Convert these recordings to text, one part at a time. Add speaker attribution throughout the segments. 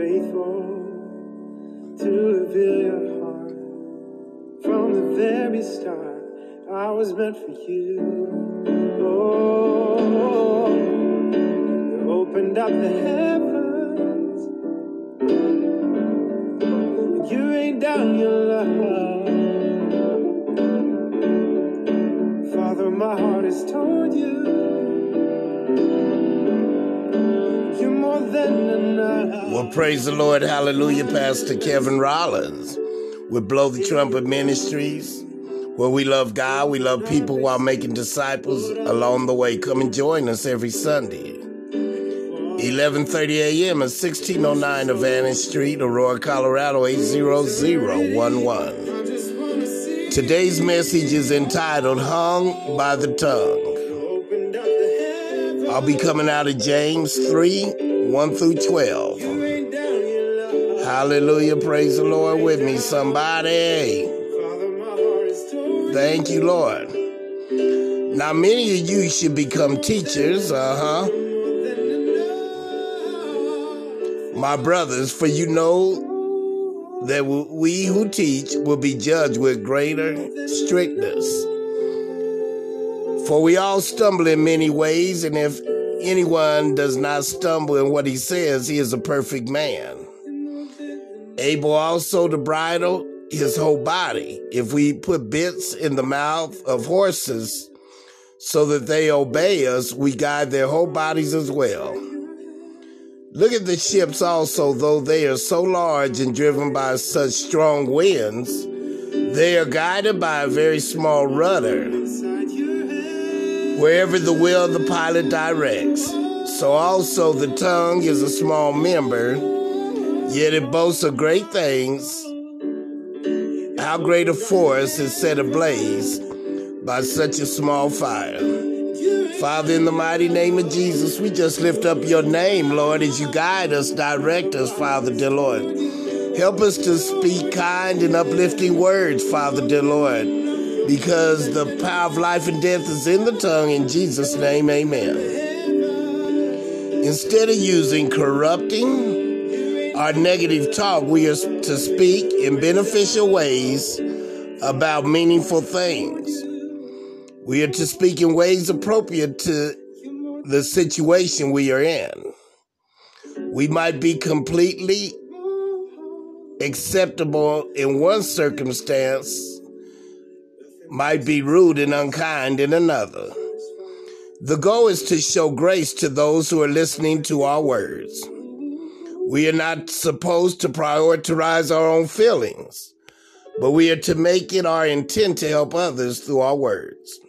Speaker 1: faithful to reveal your heart from the very start. I was meant for you. Oh, you opened up the heavens. You rained down your love. Father, my heart has told you.
Speaker 2: Well, praise the Lord. Hallelujah. Pastor Kevin Rollins with Blow the Trumpet Ministries, where we love God, we love people while making disciples along the way. Come and join us every Sunday. 11:30 a.m. at 1609 Advantage Street, Aurora, Colorado 80011. Today's message is entitled Hung by the Tongue. I'll be coming out of James 3 1 through 12.
Speaker 1: You rained down your love.
Speaker 2: Hallelujah. Praise the Lord with me, somebody.
Speaker 1: Father, my heart has told you.
Speaker 2: Thank you, Lord. Now, many of you should become teachers, uh huh. My brothers, for you know that we who teach will be judged with greater strictness. For we all stumble in many ways, and if anyone does not stumble in what he says, he is a perfect man. Able also to bridle his whole body. If we put bits in the mouth of horses so that they obey us, we guide their whole bodies as well. Look at the ships also, though they are so large and driven by such strong winds, they are guided by a very small rudder wherever the will of the pilot directs. So also the tongue is a small member, yet it boasts of great things. How great a forest is set ablaze by such a small fire. Father, in the mighty name of Jesus, we just lift up your name, Lord, as you guide us, direct us, Father, dear Lord. Help us to speak kind and uplifting words, Father, dear Lord, because the power of life and death is in the tongue. In Jesus' name, amen. Instead of using corrupting or negative talk, we are to speak in beneficial ways about meaningful things. We are to speak in ways appropriate to the situation we are in. We might be completely acceptable in one circumstance, might be rude and unkind in another. The goal is to show grace to those who are listening to our words. We are not supposed to prioritize our own feelings, but we are to make it our intent to help others through our words.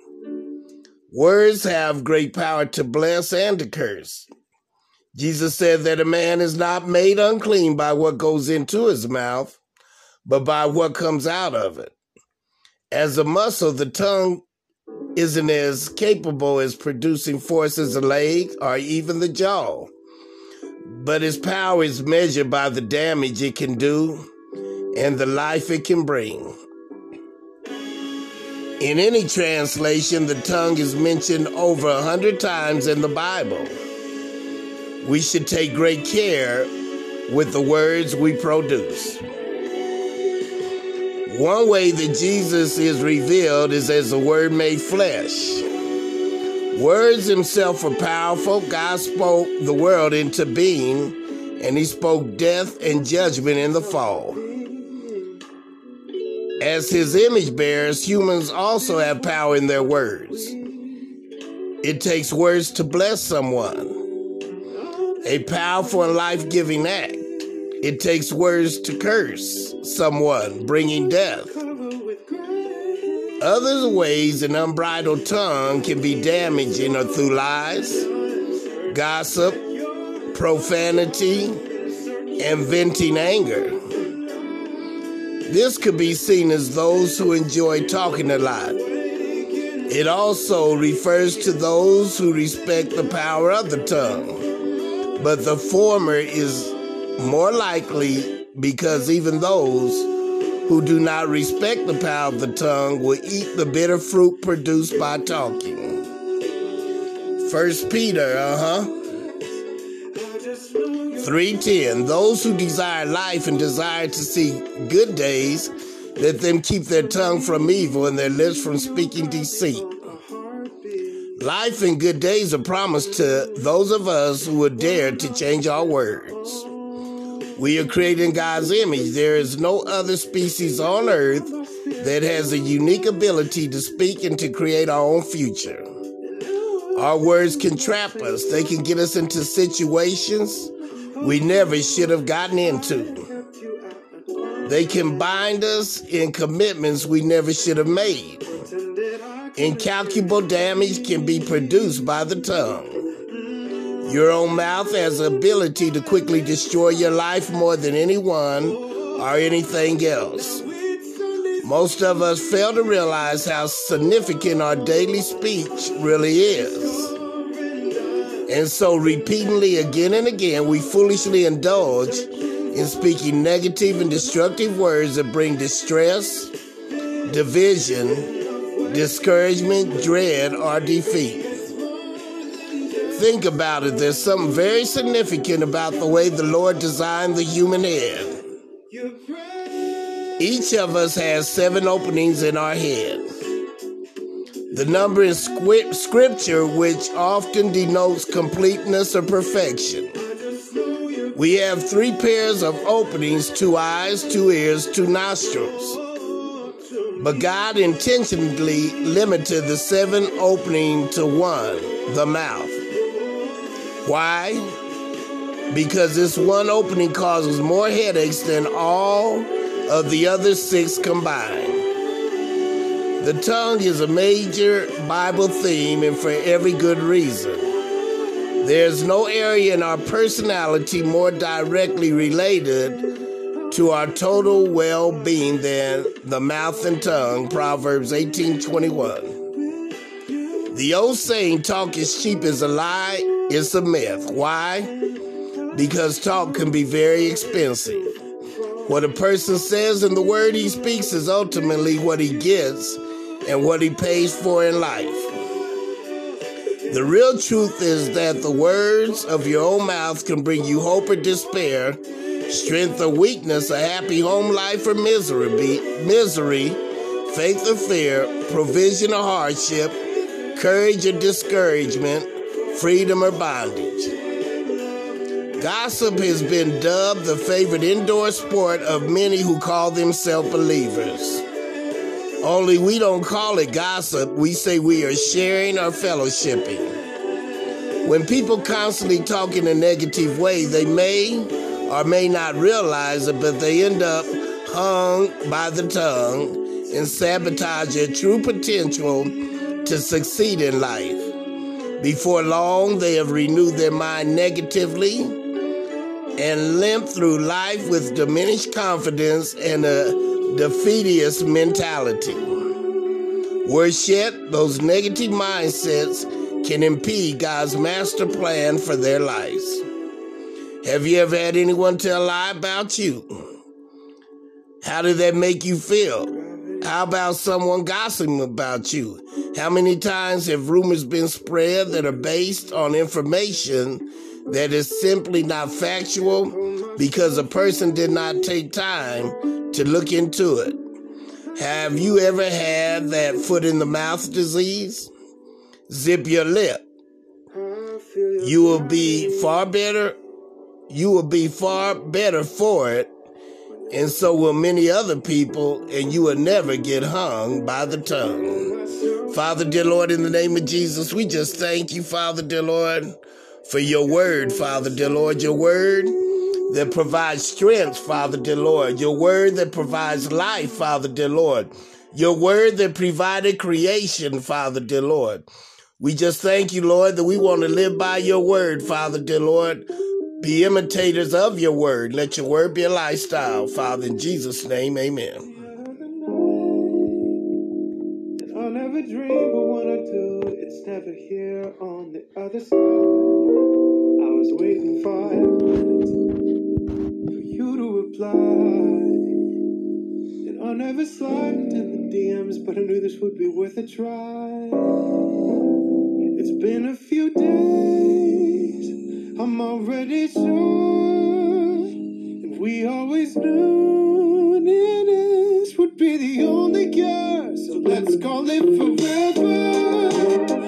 Speaker 2: Words have great power to bless and to curse. Jesus said that a man is not made unclean by what goes into his mouth, but by what comes out of it. As a muscle, the tongue isn't as capable as producing force as the leg or even the jaw, but its power is measured by the damage it can do and the life it can bring. In any translation, the tongue is mentioned over a hundred times in the Bible. We should take great care with the words we produce. One way that Jesus is revealed is as the Word made flesh. Words himself are powerful. God spoke the world into being, and he spoke death and judgment in the fall. As his image bearers, humans also have power in their words. It takes words to bless someone, a powerful and life giving act. It takes words to curse someone, bringing death. Other ways an unbridled tongue can be damaging are through lies, gossip, profanity, and venting anger. This could be seen as those who enjoy talking a lot. It also refers to those who respect the power of the tongue, but the former is more likely because even those who do not respect the power of the tongue will eat the bitter fruit produced by talking. First Peter, uh huh. 310 Those who desire life and desire to see good days, let them keep their tongue from evil and their lips from speaking deceit. Life and good days are promised to those of us who would dare to change our words. We are created in God's image. There is no other species on earth that has a unique ability to speak and to create our own future. Our words can trap us, they can get us into situations we never should have gotten into. They can bind us in commitments we never should have made. Incalculable damage can be produced by the tongue. Your own mouth has the ability to quickly destroy your life more than anyone or anything else. Most of us fail to realize how significant our daily speech really is. And so, repeatedly again and again, we foolishly indulge in speaking negative and destructive words that bring distress, division, discouragement, dread, or defeat. Think about it. There's something very significant about the way the Lord designed the human head. Each of us has seven openings in our head. The number in scripture, which often denotes completeness or perfection. We have three pairs of openings two eyes, two ears, two nostrils. But God intentionally limited the seven opening to one, the mouth. Why? Because this one opening causes more headaches than all of the other six combined. The tongue is a major Bible theme and for every good reason. There's no area in our personality more directly related to our total well-being than the mouth and tongue, Proverbs 18:21. The old saying talk is cheap is a lie, it's a myth. Why? Because talk can be very expensive. What a person says and the word he speaks is ultimately what he gets and what he pays for in life. The real truth is that the words of your own mouth can bring you hope or despair, strength or weakness, a happy home life or misery, misery, faith or fear, provision or hardship, courage or discouragement, freedom or bondage. Gossip has been dubbed the favorite indoor sport of many who call themselves believers. Only we don't call it gossip, we say we are sharing or fellowshipping. When people constantly talk in a negative way, they may or may not realize it, but they end up hung by the tongue and sabotage their true potential to succeed in life. Before long, they have renewed their mind negatively and limp through life with diminished confidence and a defeatist mentality. Worse yet, those negative mindsets can impede God's master plan for their lives. Have you ever had anyone tell a lie about you? How did that make you feel? How about someone gossiping about you? How many times have rumors been spread that are based on information that is simply not factual because a person did not take time to look into it. Have you ever had that foot in the mouth disease? Zip your lip. You will be far better. You will be far better for it. And so will many other people, and you will never get hung by the tongue. Father, dear Lord, in the name of Jesus, we just thank you, Father, dear Lord for your word, Father, dear Lord, your word that provides strength, Father, dear Lord, your word that provides life, Father, dear Lord, your word that provided creation, Father, dear Lord. We just thank you, Lord, that we want to live by your word, Father, dear Lord. Be imitators of your word. Let your word be a lifestyle, Father, in Jesus' name, amen.
Speaker 1: I'll never dream, but when I do, it's never here on the other side was waiting for you to reply. And I never slide into the DMs, but I knew this would be worth a try. It's been a few days. I'm already sure, and we always knew this would be the only cure. So let's call it forever.